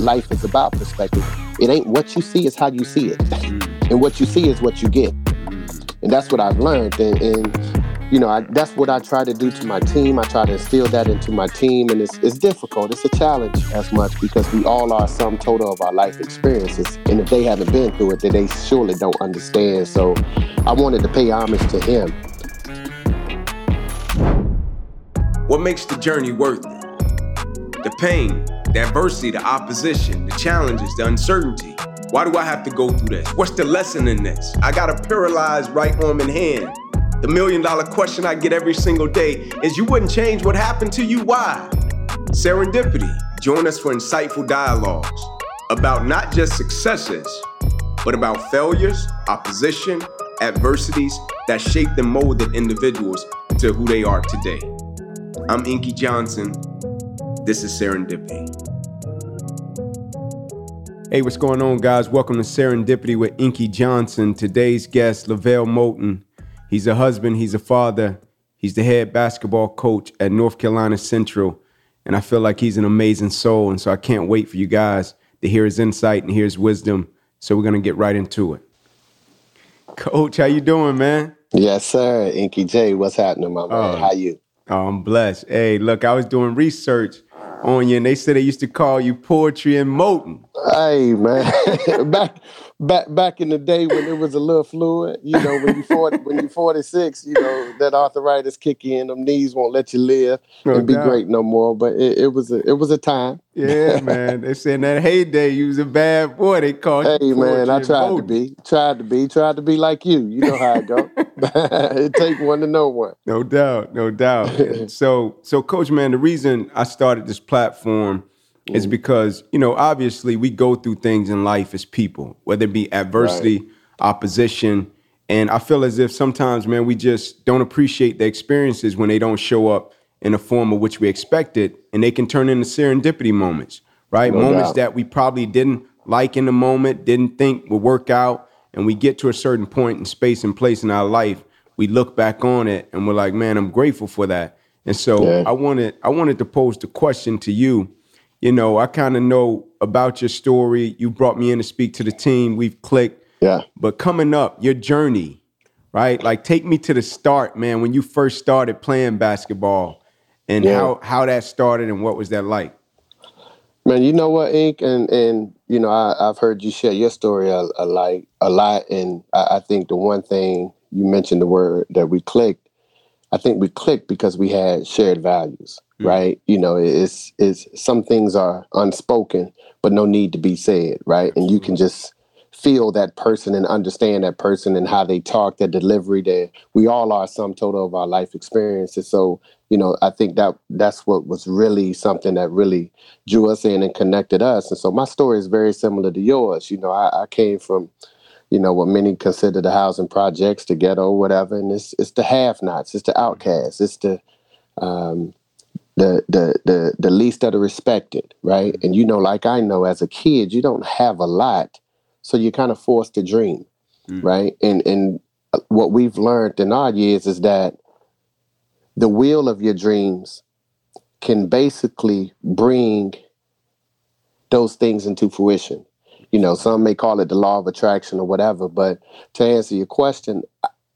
life is about perspective. It ain't what you see, it's how you see it. and what you see is what you get. And that's what I've learned. And, and you know, I, that's what I try to do to my team. I try to instill that into my team, and it's, it's difficult. It's a challenge as much because we all are sum total of our life experiences. And if they haven't been through it, then they surely don't understand. So I wanted to pay homage to him. What makes the journey worth it? The pain, the adversity, the opposition, the challenges, the uncertainty. Why do I have to go through this? What's the lesson in this? I got a paralyzed right arm and hand. The million dollar question I get every single day is you wouldn't change what happened to you, why? Serendipity. Join us for insightful dialogues about not just successes, but about failures, opposition, adversities that shape and molded individuals to who they are today. I'm Inky Johnson. This is Serendipity. Hey, what's going on, guys? Welcome to Serendipity with Inky Johnson. Today's guest, LeVelle Moton. He's a husband, he's a father, he's the head basketball coach at North Carolina Central. And I feel like he's an amazing soul. And so I can't wait for you guys to hear his insight and hear his wisdom. So we're gonna get right into it. Coach, how you doing, man? Yes, sir. Inky J, what's happening, my man? Oh, how you? Oh, I'm blessed. Hey, look, I was doing research on you, and they said they used to call you poetry and Moton. Hey, man, back back back in the day when it was a little fluid, you know, when you 40, when you 46, you know, that arthritis kick in, them knees won't let you live no and be great no more. But it, it, was a it was a time. Yeah, man. They said that heyday you was a bad boy. They called hey, you. Hey man, I tried to be. Tried to be. Tried to be like you. You know how it go. it take one to know one. No doubt, no doubt. so so coach man, the reason I started this platform is mm. because you know obviously we go through things in life as people whether it be adversity right. opposition and i feel as if sometimes man we just don't appreciate the experiences when they don't show up in the form of which we expected and they can turn into serendipity moments right no moments doubt. that we probably didn't like in the moment didn't think would work out and we get to a certain point in space and place in our life we look back on it and we're like man i'm grateful for that and so yeah. i wanted i wanted to pose the question to you you know, I kind of know about your story. You brought me in to speak to the team. We've clicked. Yeah. But coming up, your journey, right? Like take me to the start, man, when you first started playing basketball and yeah. how how that started and what was that like? Man, you know what, Ink, and and you know I, have heard you share your story a, a, like a lot, and I, I think the one thing you mentioned the word that we clicked. I think we clicked because we had shared values mm. right? You know, it's it's some things are unspoken, but no need to be said, right? And you can just feel that person and understand that person and how they talk, their delivery. That we all are sum total of our life experiences. So you know, I think that that's what was really something that really drew us in and connected us. And so my story is very similar to yours. You know, I, I came from you know what many consider the housing projects, the ghetto, whatever, and it's it's the have-nots, it's the outcasts, it's the um, the the the the least that are respected, right? And you know, like I know as a kid, you don't have a lot, so you're kind of forced to dream, mm. right? And and uh, what we've learned in our years is that the wheel of your dreams can basically bring those things into fruition. You know, some may call it the law of attraction or whatever, but to answer your question,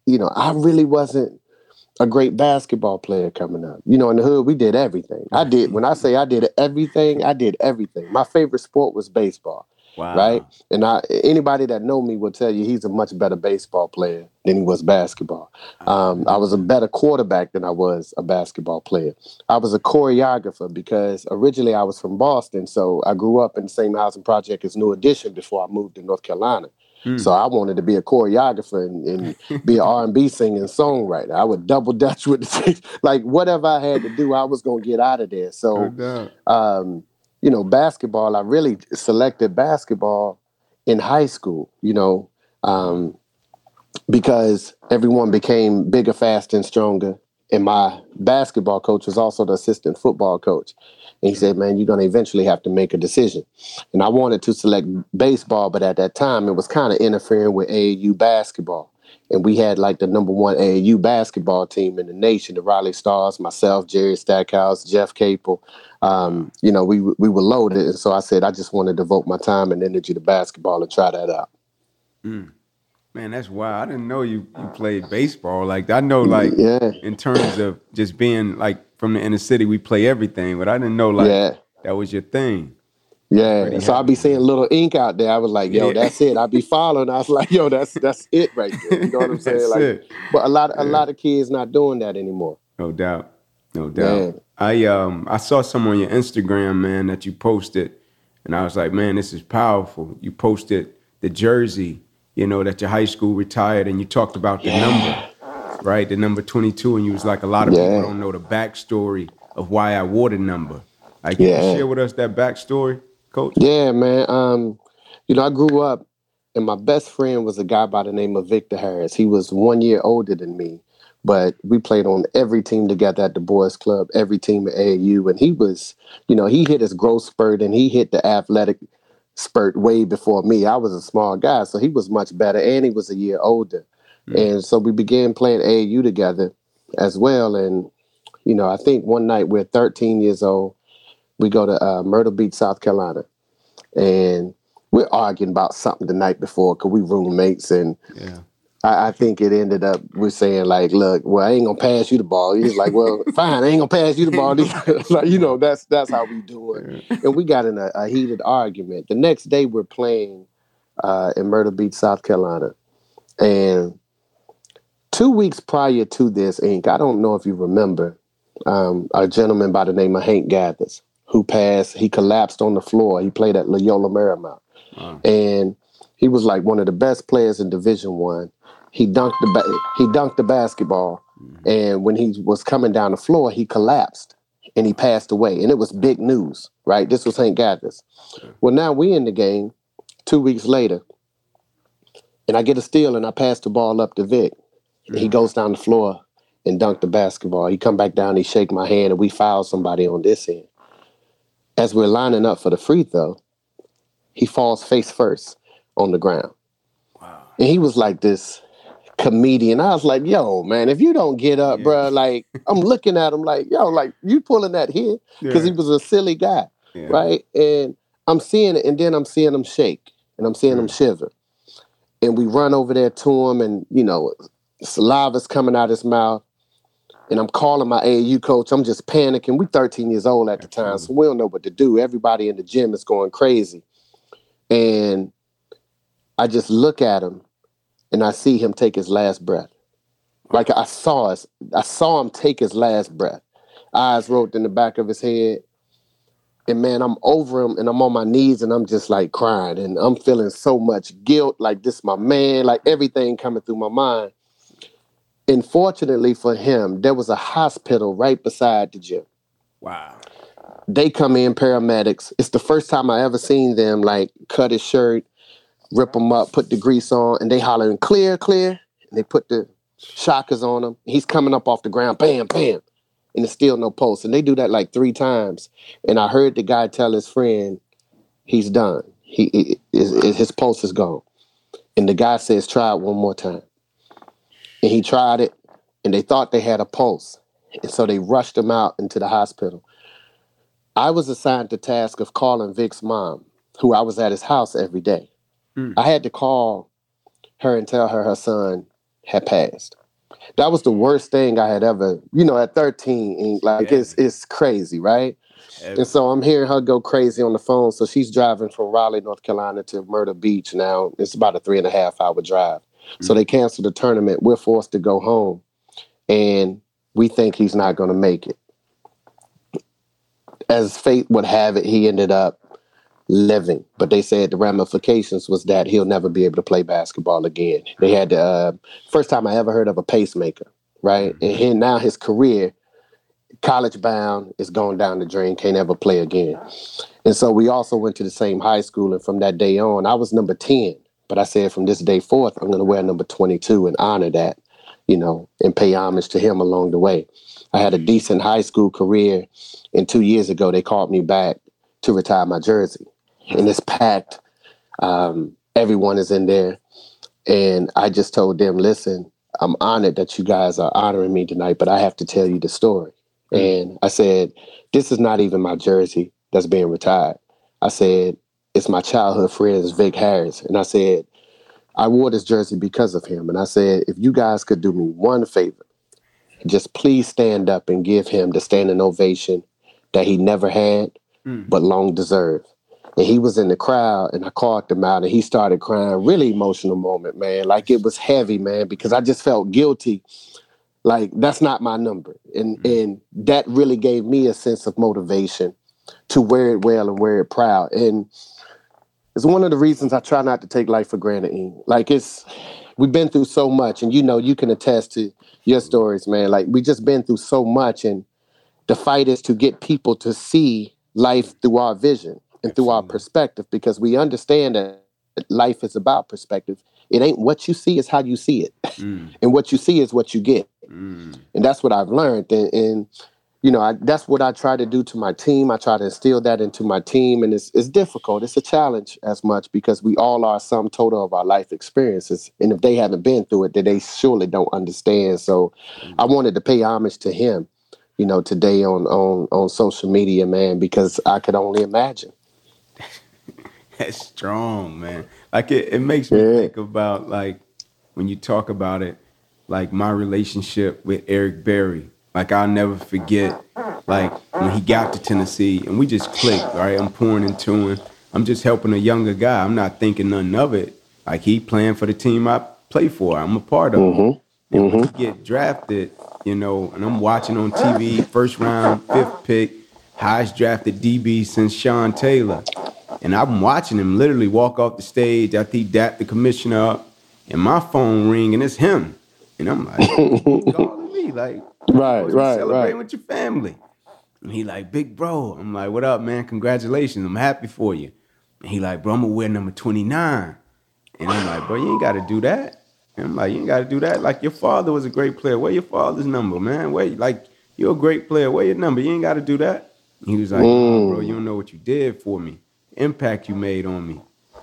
you know, I really wasn't a great basketball player coming up. You know, in the hood, we did everything. I did, when I say I did everything, I did everything. My favorite sport was baseball. Wow. Right? And I anybody that know me will tell you he's a much better baseball player than he was basketball. Um, I was a better quarterback than I was a basketball player. I was a choreographer because originally I was from Boston, so I grew up in the same housing project as New Edition before I moved to North Carolina. Hmm. So I wanted to be a choreographer and, and be an R and B singing songwriter. I would double dutch with the like whatever I had to do, I was gonna get out of there. So, um, you know, basketball. I really selected basketball in high school. You know, um, because everyone became bigger, faster, and stronger. And my basketball coach was also the assistant football coach. And he said, Man, you're going to eventually have to make a decision. And I wanted to select baseball, but at that time, it was kind of interfering with AAU basketball. and we had like the number one AAU basketball team in the nation, the Raleigh Stars, myself, Jerry Stackhouse, Jeff Capel. Um, you know, we we were loaded, and so I said I just want to devote my time and energy to basketball and try that out. Mm. Man, that's wild. I didn't know you, you played baseball. Like I know, like yeah. in terms of just being like from the inner city, we play everything, but I didn't know like yeah. that was your thing. Yeah, so I'll be seeing little ink out there. I was like, "Yo, yeah. that's it." I'll be following. I was like, "Yo, that's that's it right there." You know what I'm saying? like, it. but a lot yeah. a lot of kids not doing that anymore. No doubt, no doubt. Man. I um I saw some on your Instagram, man, that you posted, and I was like, "Man, this is powerful." You posted the jersey, you know, that your high school retired, and you talked about the yeah. number, right? The number 22, and you was like, "A lot of people don't know the backstory of why I wore the number." Like, can you share with us that backstory? coach? Yeah, man. Um, you know, I grew up and my best friend was a guy by the name of Victor Harris. He was one year older than me, but we played on every team together at the boys club, every team at AAU. And he was, you know, he hit his growth spurt and he hit the athletic spurt way before me. I was a small guy, so he was much better and he was a year older. Mm-hmm. And so we began playing AAU together as well. And, you know, I think one night we're 13 years old we go to uh, Myrtle Beach, South Carolina, and we're arguing about something the night before because we roommates, and yeah. I, I, think it ended up we're saying like, look, well, I ain't gonna pass you the ball. He's like, well, fine, I ain't gonna pass you the ball. like, you know, that's that's how we do it. And we got in a, a, heated argument. The next day, we're playing uh, in Myrtle Beach, South Carolina, and two weeks prior to this, Ink, I don't know if you remember, um, a gentleman by the name of Hank Gathers who passed. He collapsed on the floor. He played at Loyola Marymount, wow. and he was like one of the best players in Division One. He dunked the ba- he dunked the basketball, mm-hmm. and when he was coming down the floor, he collapsed and he passed away. And it was big news, right? This was Hank Gathers. Well, now we in the game. Two weeks later, and I get a steal and I pass the ball up to Vic. Mm-hmm. He goes down the floor and dunk the basketball. He come back down, he shake my hand, and we foul somebody on this end as we're lining up for the free throw, he falls face first on the ground. Wow. And he was like this comedian. I was like, yo, man, if you don't get up, yeah. bro, like I'm looking at him like, yo, like you pulling that here because yeah. he was a silly guy, yeah. right? And I'm seeing it, and then I'm seeing him shake, and I'm seeing him mm. shiver, and we run over there to him, and you know, saliva's coming out his mouth, and I'm calling my AAU coach. I'm just panicking. We're 13 years old at the time, so we don't know what to do. Everybody in the gym is going crazy. And I just look at him and I see him take his last breath. Like I saw us, I saw him take his last breath. Eyes rolled in the back of his head. And man, I'm over him and I'm on my knees and I'm just like crying and I'm feeling so much guilt, like this my man, like everything coming through my mind. And fortunately for him, there was a hospital right beside the gym. Wow. They come in, paramedics. It's the first time I ever seen them like cut his shirt, rip them up, put the grease on, and they hollering clear, clear. And they put the shockers on him. He's coming up off the ground, bam, bam. And there's still no pulse. And they do that like three times. And I heard the guy tell his friend, he's done. He, he his, his pulse is gone. And the guy says, try it one more time. And he tried it, and they thought they had a pulse. And so they rushed him out into the hospital. I was assigned the task of calling Vic's mom, who I was at his house every day. Mm. I had to call her and tell her her son had passed. That was the worst thing I had ever, you know, at 13, like yeah. it's it's crazy, right? And so I'm hearing her go crazy on the phone. So she's driving from Raleigh, North Carolina to Myrtle Beach now. It's about a three and a half hour drive. So mm-hmm. they canceled the tournament. We're forced to go home, and we think he's not going to make it. As fate would have it, he ended up living, but they said the ramifications was that he'll never be able to play basketball again. They had the uh, first time I ever heard of a pacemaker, right? Mm-hmm. And now his career, college bound, is going down the drain. Can't ever play again. And so we also went to the same high school, and from that day on, I was number ten but I said from this day forth, I'm going to wear number 22 and honor that, you know, and pay homage to him along the way. I had a decent high school career, and two years ago they called me back to retire my jersey, and it's packed. Um, everyone is in there. And I just told them, listen, I'm honored that you guys are honoring me tonight, but I have to tell you the story. Mm. And I said, this is not even my jersey that's being retired. I said, it's my childhood friend, Vic Harris. And I said, I wore this jersey because of him. And I said, if you guys could do me one favor, just please stand up and give him the standing ovation that he never had, mm. but long deserved. And he was in the crowd and I called him out and he started crying. Really emotional moment, man. Like it was heavy, man, because I just felt guilty. Like that's not my number. And mm. and that really gave me a sense of motivation to wear it well and wear it proud. And it's one of the reasons I try not to take life for granted. Like it's we've been through so much, and you know you can attest to your stories, man. Like we just been through so much, and the fight is to get people to see life through our vision and through our perspective, because we understand that life is about perspective. It ain't what you see; it's how you see it, mm. and what you see is what you get. Mm. And that's what I've learned. And, and you know, I, that's what I try to do to my team. I try to instill that into my team, and it's it's difficult. It's a challenge as much because we all are sum total of our life experiences, and if they haven't been through it, then they surely don't understand. So, mm-hmm. I wanted to pay homage to him, you know, today on on on social media, man, because I could only imagine. That's strong, man. Like it, it makes me yeah. think about like when you talk about it, like my relationship with Eric Berry like I'll never forget, like when he got to Tennessee and we just clicked. Right, I'm pouring into him. I'm just helping a younger guy. I'm not thinking nothing of it. Like he playing for the team I play for. I'm a part of. Mm-hmm. And mm-hmm. when he get drafted, you know, and I'm watching on TV, first round, fifth pick, highest drafted DB since Sean Taylor. And I'm watching him literally walk off the stage after he dapped the commissioner up, and my phone ring, and it's him. And I'm like, calling me, like, Right, right, celebrating right. with your family. And he like, big bro. I'm like, what up, man? Congratulations. I'm happy for you. And he like, bro, I'm gonna wear number 29. And I'm like, bro, you ain't gotta do that. And I'm like, you ain't gotta do that. Like your father was a great player. Where your father's number, man? Where like you're a great player. Where your number? You ain't gotta do that. And he was like, mm. bro, you don't know what you did for me. Impact you made on me.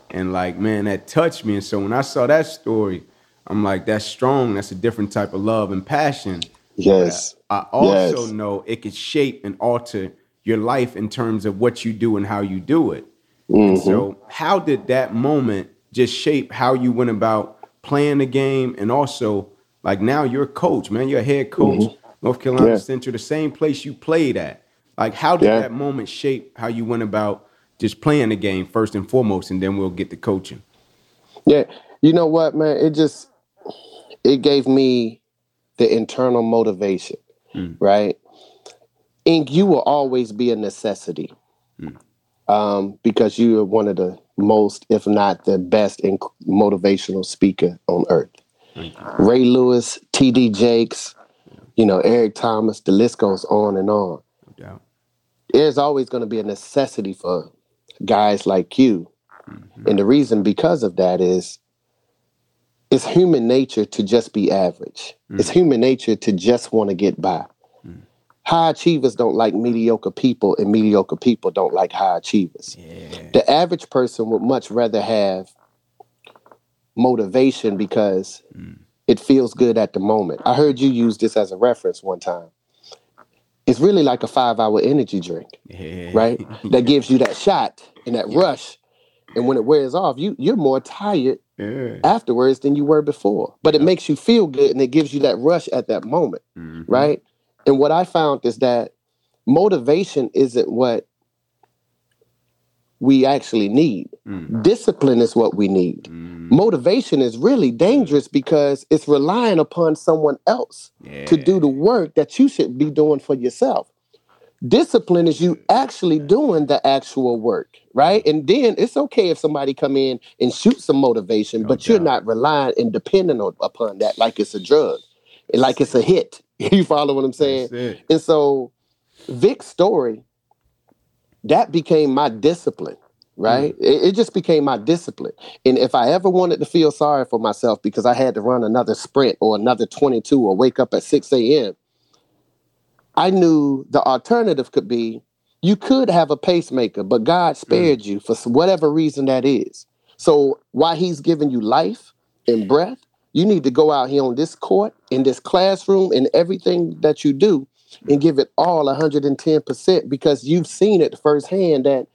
And like, man, that touched me. And so when I saw that story, I'm like, that's strong. That's a different type of love and passion Yes. I also yes. know it could shape and alter your life in terms of what you do and how you do it. Mm-hmm. so, how did that moment just shape how you went about playing the game and also like now you're a coach, man, you're a head coach, mm-hmm. North Carolina yeah. Central, the same place you played at. Like, how did yeah. that moment shape how you went about just playing the game first and foremost, and then we'll get to coaching? Yeah, you know what, man, it just it gave me the internal motivation, mm. right? Ink, you will always be a necessity mm. um, because you are one of the most, if not the best, in motivational speaker on earth. Ray Lewis, T.D. Jakes, you know, Eric Thomas, the list goes on and on. Yeah. There's always going to be a necessity for guys like you. Mm-hmm. And the reason because of that is it's human nature to just be average. Mm. It's human nature to just want to get by. Mm. High achievers don't like mediocre people, and mediocre people don't like high achievers. Yeah. The average person would much rather have motivation because mm. it feels good at the moment. I heard you use this as a reference one time. It's really like a five hour energy drink, yeah. right? that gives you that shot and that yeah. rush. And when it wears off, you you're more tired yeah. afterwards than you were before. But it makes you feel good and it gives you that rush at that moment, mm-hmm. right? And what I found is that motivation isn't what we actually need. Mm. Discipline is what we need. Mm. Motivation is really dangerous because it's relying upon someone else yeah. to do the work that you should be doing for yourself. Discipline is you actually doing the actual work, right? And then it's okay if somebody come in and shoot some motivation, no but doubt. you're not relying and depending on, upon that like it's a drug, like it's a hit. you follow what I'm saying? And so Vic's story, that became my discipline, right? Mm. It, it, just became my discipline. And if I ever wanted to feel sorry for myself because I had to run another sprint or another 22 or wake up at 6 a.m., I knew the alternative could be you could have a pacemaker, but God spared mm. you for whatever reason that is. So while He's giving you life and breath, you need to go out here on this court, in this classroom, in everything that you do, and give it all 110% because you've seen it firsthand that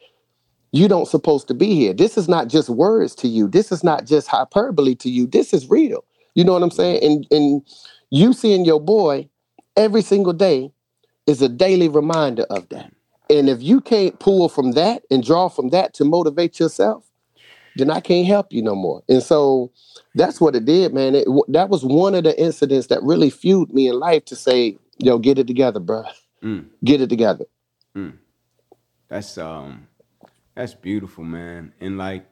you don't supposed to be here. This is not just words to you. This is not just hyperbole to you. This is real. You know what I'm saying? And and you seeing your boy every single day is a daily reminder of that. And if you can't pull from that and draw from that to motivate yourself, then I can't help you no more. And so that's what it did, man. It, that was one of the incidents that really fueled me in life to say, yo, get it together, bro. Mm. Get it together. Mm. That's um that's beautiful, man. And like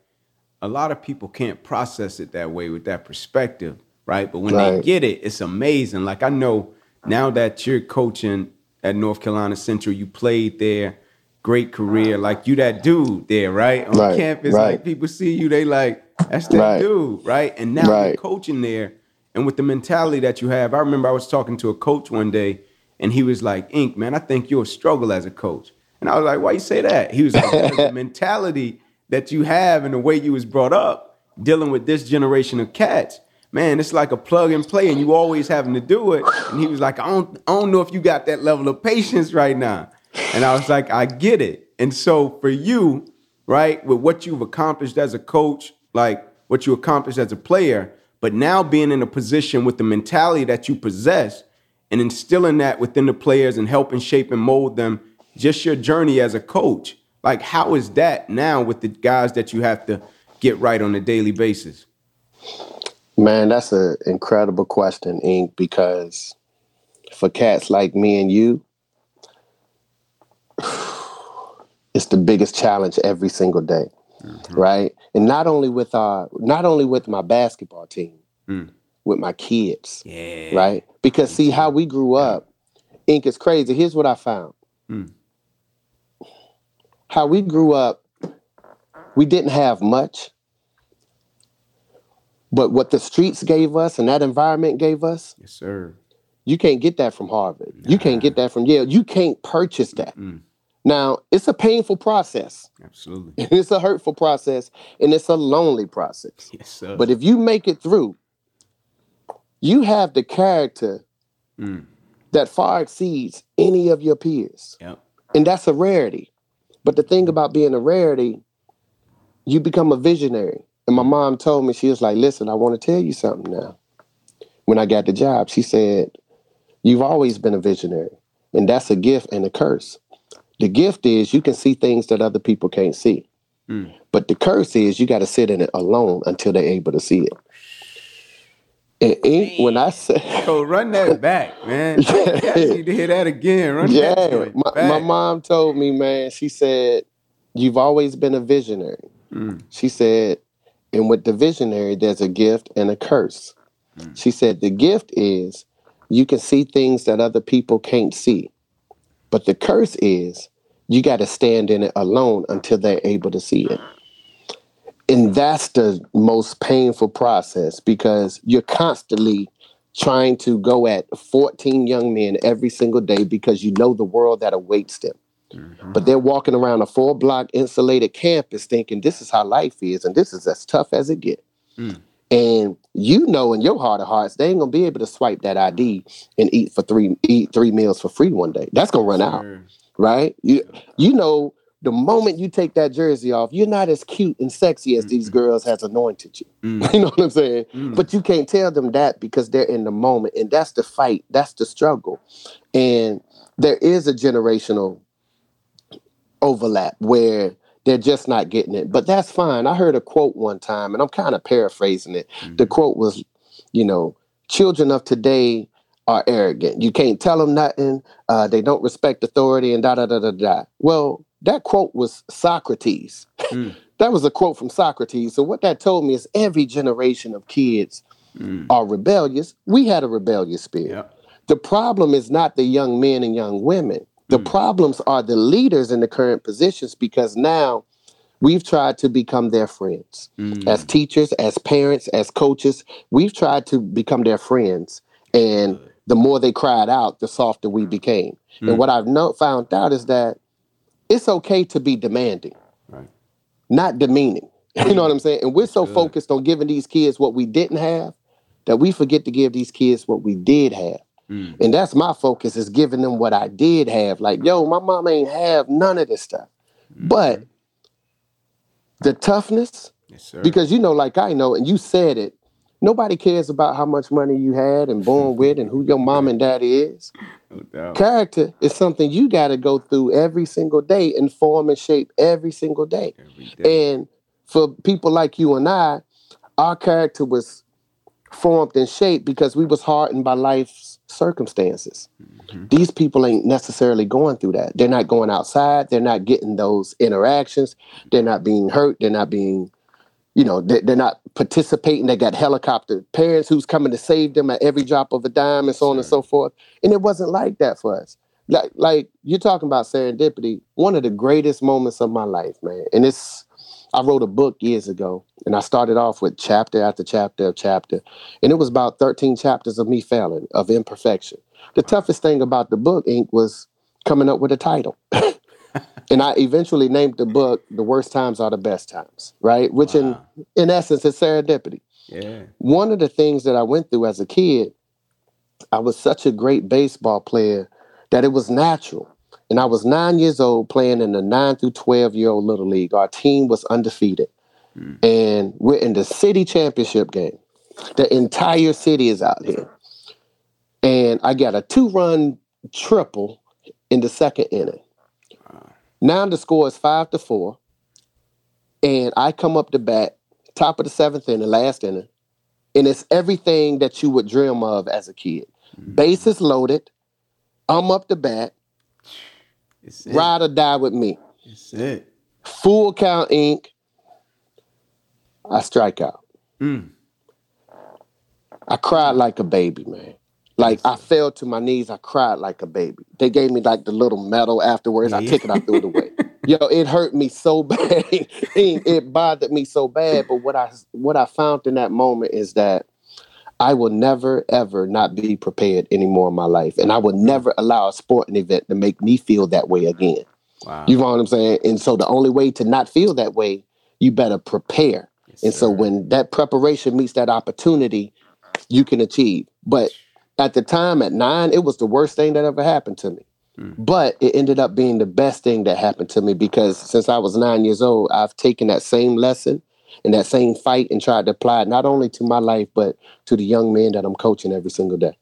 a lot of people can't process it that way with that perspective, right? But when right. they get it, it's amazing. Like I know now that you're coaching at North Carolina Central, you played there, great career. Like you that dude there, right? On right. campus, right. like people see you, they like, that's that dude, right? And now you're coaching there. And with the mentality that you have, I remember I was talking to a coach one day, and he was like, Ink, man, I think you'll struggle as a coach. And I was like, why you say that? He was like, the mentality that you have and the way you was brought up dealing with this generation of cats, man, it's like a plug and play, and you always having to do it. And he was like, I don't, I don't know if you got that level of patience right now. And I was like, I get it. And so for you, right, with what you've accomplished as a coach, like what you accomplished as a player, but now being in a position with the mentality that you possess and instilling that within the players and helping shape and mold them just your journey as a coach. Like, how is that now with the guys that you have to get right on a daily basis? Man, that's an incredible question, Ink, because for cats like me and you, it's the biggest challenge every single day. Mm-hmm. Right. And not only with our not only with my basketball team, mm. with my kids. Yeah. Right. Because see how we grew up, Ink is crazy. Here's what I found. Mm how we grew up, we didn't have much. But what the streets gave us and that environment gave us, yes, sir. You can't get that from Harvard. Nah. You can't get that from Yale. You can't purchase that. Mm. Now, it's a painful process. Absolutely. It's a hurtful process and it's a lonely process. Yes, sir. But if you make it through, you have the character mm. that far exceeds any of your peers. Yep. And that's a rarity. But the thing about being a rarity, you become a visionary. And my mom told me, she was like, listen, I want to tell you something now. When I got the job, she said, You've always been a visionary. And that's a gift and a curse. The gift is you can see things that other people can't see. Mm. But the curse is you got to sit in it alone until they're able to see it. And when I say, so run that back, man," yeah. I need to hear that again. Run yeah, that my, my, mom told me, man. She said, "You've always been a visionary." Mm. She said, "And with the visionary, there's a gift and a curse." Mm. She said, "The gift is you can see things that other people can't see, but the curse is you got to stand in it alone until they're able to see it." and that's the most painful process because you're constantly trying to go at 14 young men every single day because you know the world that awaits them. Mm-hmm. But they're walking around a four block insulated campus thinking this is how life is and this is as tough as it gets. Mm. And you know in your heart of hearts, they ain't gonna be able to swipe that ID and eat for three eat three meals for free one day. That's gonna run out. Right? You you know the moment you take that jersey off, you're not as cute and sexy as mm-hmm. these girls has anointed you. Mm-hmm. You know what I'm saying? Mm-hmm. But you can't tell them that because they're in the moment. And that's the fight. That's the struggle. And there is a generational overlap where they're just not getting it. But that's fine. I heard a quote one time, and I'm kind of paraphrasing it. The mm-hmm. quote was, you know, children of today are arrogant. You can't tell them nothing. Uh, they don't respect authority and da da da da da. Well, that quote was Socrates. Mm. that was a quote from Socrates. So what that told me is every generation of kids mm. are rebellious. We had a rebellious spirit. Yep. The problem is not the young men and young women. The mm. problems are the leaders in the current positions because now we've tried to become their friends. Mm. As teachers, as parents, as coaches, we've tried to become their friends. And the more they cried out, the softer we became. And mm. what I've no- found out is that it's okay to be demanding, right. not demeaning. You know what I'm saying? And we're so Good. focused on giving these kids what we didn't have that we forget to give these kids what we did have. Mm. And that's my focus is giving them what I did have. Like, yo, my mom ain't have none of this stuff. Mm-hmm. But the toughness, yes, because you know, like I know, and you said it, nobody cares about how much money you had and born with and who your mom and dad is. No Character is something you got to go through every single day and form and shape every single day. Every day. And for people like you and I, our character was formed and shaped because we was hardened by life's circumstances. Mm-hmm. These people ain't necessarily going through that. They're not going outside. They're not getting those interactions. They're not being hurt. They're not being you know they're not participating they got helicopter parents who's coming to save them at every drop of a dime and so on and so forth and it wasn't like that for us like like you're talking about serendipity one of the greatest moments of my life man and it's i wrote a book years ago and i started off with chapter after chapter of chapter and it was about 13 chapters of me failing of imperfection the toughest thing about the book ink was coming up with a title and I eventually named the book "The Worst Times Are the Best Times," right? Which, wow. in in essence, is serendipity. Yeah. One of the things that I went through as a kid, I was such a great baseball player that it was natural. And I was nine years old playing in the nine through twelve year old little league. Our team was undefeated, mm. and we're in the city championship game. The entire city is out here, and I got a two run triple in the second inning. Now the score is five to four. And I come up to bat, top of the seventh inning, last inning. And it's everything that you would dream of as a kid. Mm-hmm. Bases loaded. I'm up to bat. Ride or die with me. That's it. Full count ink. I strike out. Mm. I cried like a baby, man. Like I fell to my knees, I cried like a baby. They gave me like the little medal afterwards. Yeah. I took it, I threw it away. Yo, it hurt me so bad. it bothered me so bad. But what I what I found in that moment is that I will never ever not be prepared anymore in my life, and I will never allow a sporting event to make me feel that way again. Wow. You know what I'm saying? And so the only way to not feel that way, you better prepare. Yes, and so when that preparation meets that opportunity, you can achieve. But at the time at nine, it was the worst thing that ever happened to me. Mm. But it ended up being the best thing that happened to me because since I was nine years old, I've taken that same lesson and that same fight and tried to apply it not only to my life, but to the young men that I'm coaching every single day.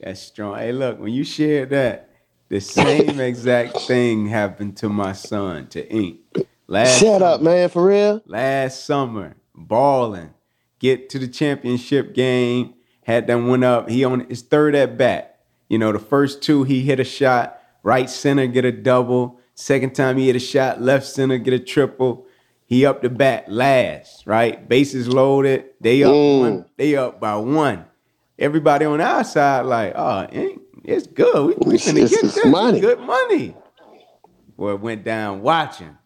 That's strong. Hey, look, when you shared that, the same exact thing happened to my son, to Ink. Last Shut summer, up, man, for real. Last summer, balling, get to the championship game had them went up. He on his third at bat. You know, the first two he hit a shot, right center get a double. Second time he hit a shot, left center get a triple. He up the bat last, right? Bases loaded. They up mm. one, they up by one. Everybody on our side, like, oh, it's good. We, we finna get this. Money. Good money. Boy, went down watching.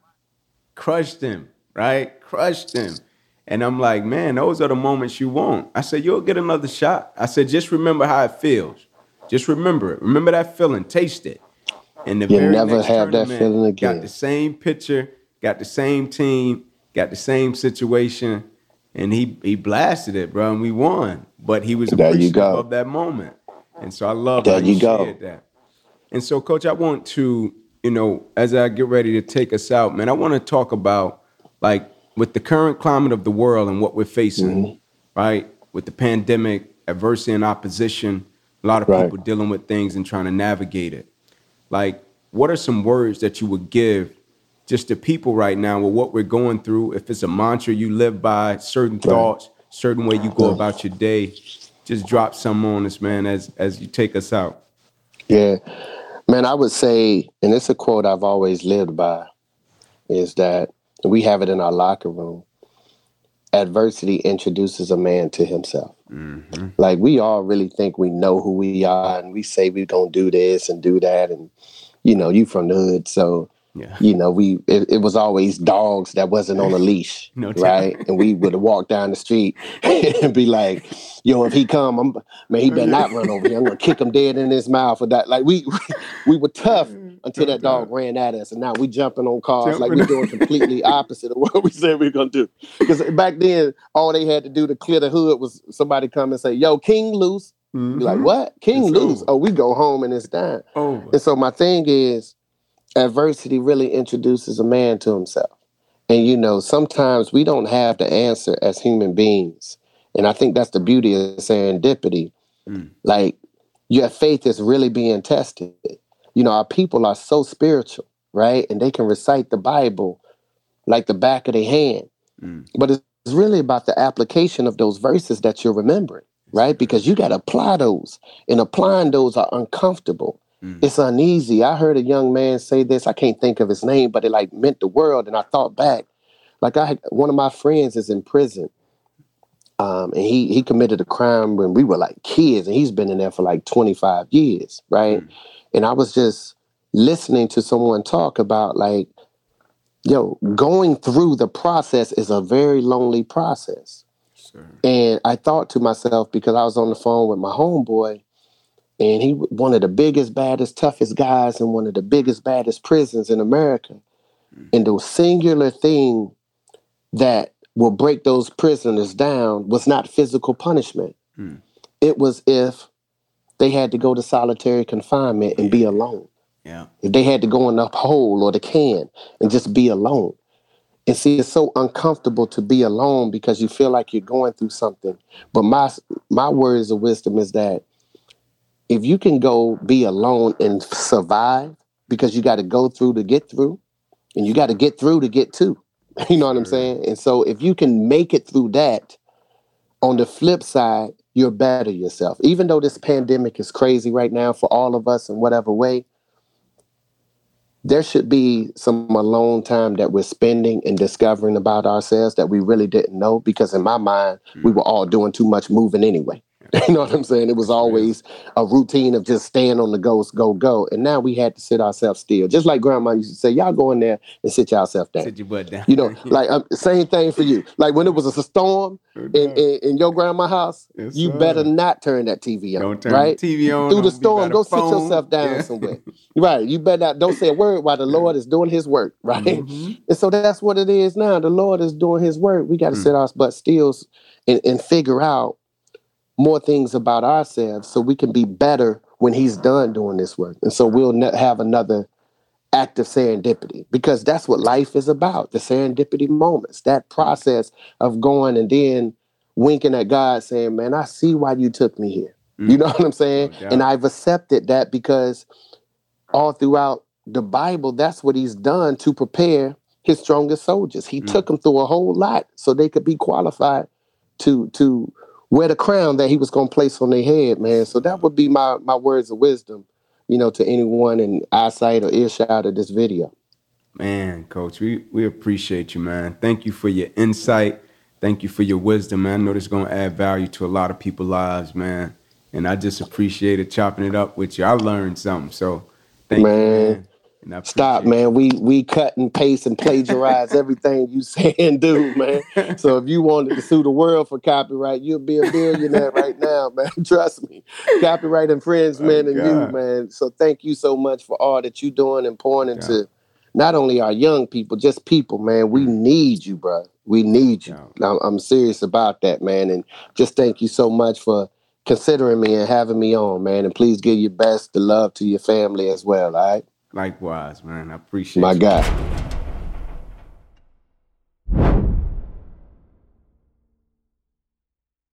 Crushed him, right? Crushed him. And I'm like, man, those are the moments you want. I said, you'll get another shot. I said, just remember how it feels. Just remember it. Remember that feeling. Taste it. And the you very never next have that feeling again. Got the same pitcher, got the same team, got the same situation, and he he blasted it, bro, and we won. But he was appreciative of that moment. And so I love there how you, you shared that. And so, coach, I want to, you know, as I get ready to take us out, man, I want to talk about like with the current climate of the world and what we're facing, mm-hmm. right? With the pandemic, adversity and opposition, a lot of right. people dealing with things and trying to navigate it. Like, what are some words that you would give just the people right now with what we're going through? If it's a mantra you live by, certain thoughts, certain way you go about your day, just drop some on us, man, as as you take us out. Yeah. Man, I would say, and it's a quote I've always lived by, is that we have it in our locker room. Adversity introduces a man to himself. Mm-hmm. Like we all really think we know who we are, and we say we're gonna do this and do that, and you know, you from the hood, so yeah. you know, we it, it, was always dogs that wasn't on a leash, no right? and we would walk down the street and be like, "Yo, if he come, I'm man, he better not run over me. I'm gonna kick him dead in his mouth." Or that, like we we were tough, until that dog ran at us, and now we jumping on cars jumping. like we're doing completely opposite of what we said we are gonna do. Because back then, all they had to do to clear the hood was somebody come and say, "Yo, King loose." Mm-hmm. You're like, "What? King it's loose?" Over. Oh, we go home and it's done. Over. And so my thing is, adversity really introduces a man to himself. And you know, sometimes we don't have the answer as human beings. And I think that's the beauty of serendipity. Mm. Like your faith is really being tested. You know, our people are so spiritual, right? And they can recite the Bible like the back of their hand. Mm. But it's really about the application of those verses that you're remembering, right? Because you got to apply those, and applying those are uncomfortable. Mm. It's uneasy. I heard a young man say this. I can't think of his name, but it like meant the world. And I thought back, like I had one of my friends is in prison, um, and he he committed a crime when we were like kids, and he's been in there for like 25 years, right? Mm. And I was just listening to someone talk about like, yo, going through the process is a very lonely process. Sure. And I thought to myself because I was on the phone with my homeboy, and he one of the biggest, baddest, toughest guys in one of the biggest, baddest prisons in America. Mm. And the singular thing that will break those prisoners down was not physical punishment. Hmm. It was if they had to go to solitary confinement and be alone. Yeah. If they had to go in the hole or the can and just be alone. And see, it's so uncomfortable to be alone because you feel like you're going through something. But my my words of wisdom is that if you can go be alone and survive, because you got to go through to get through, and you got to get through to get to. You know what I'm saying? And so if you can make it through that, on the flip side, you're better yourself. Even though this pandemic is crazy right now for all of us in whatever way, there should be some alone time that we're spending and discovering about ourselves that we really didn't know because in my mind, we hmm. were all doing too much moving anyway. You know what I'm saying? It was always a routine of just staying on the go, go, go. And now we had to sit ourselves still. Just like grandma used to say, y'all go in there and sit yourself down. Sit your butt down. You know, like um, same thing for you. Like when it was a storm in, in, in your grandma's house, yes, you sir. better not turn that TV on. Don't turn right? the TV on. Through the storm, go phone. sit yourself down yeah. somewhere. Right. You better not, don't say a word while the Lord is doing his work. Right. Mm-hmm. And so that's what it is now. The Lord is doing his work. We got to mm. sit our butt still and, and figure out more things about ourselves so we can be better when he's done doing this work. And so we'll ne- have another act of serendipity because that's what life is about the serendipity moments, that process of going and then winking at God saying, Man, I see why you took me here. Mm. You know what I'm saying? And I've accepted that because all throughout the Bible, that's what he's done to prepare his strongest soldiers. He mm. took them through a whole lot so they could be qualified to to wear the crown that he was going to place on their head, man. So that would be my my words of wisdom, you know, to anyone in eyesight or earshot of this video. Man, coach, we we appreciate you, man. Thank you for your insight. Thank you for your wisdom, man. I know this is going to add value to a lot of people's lives, man. And I just appreciated chopping it up with you. I learned something. So thank man. you, man. Stop, man. We we cut and paste and plagiarize everything you say and do, man. So if you wanted to sue the world for copyright, you'd be a billionaire right now, man. Trust me. Copyright infringement oh, and you, man. So thank you so much for all that you're doing and pouring into not only our young people, just people, man. We mm. need you, bro. We need you. I'm, I'm serious about that, man. And just thank you so much for considering me and having me on, man. And please give your best to love to your family as well, all right? Likewise, man. I appreciate My you. guy.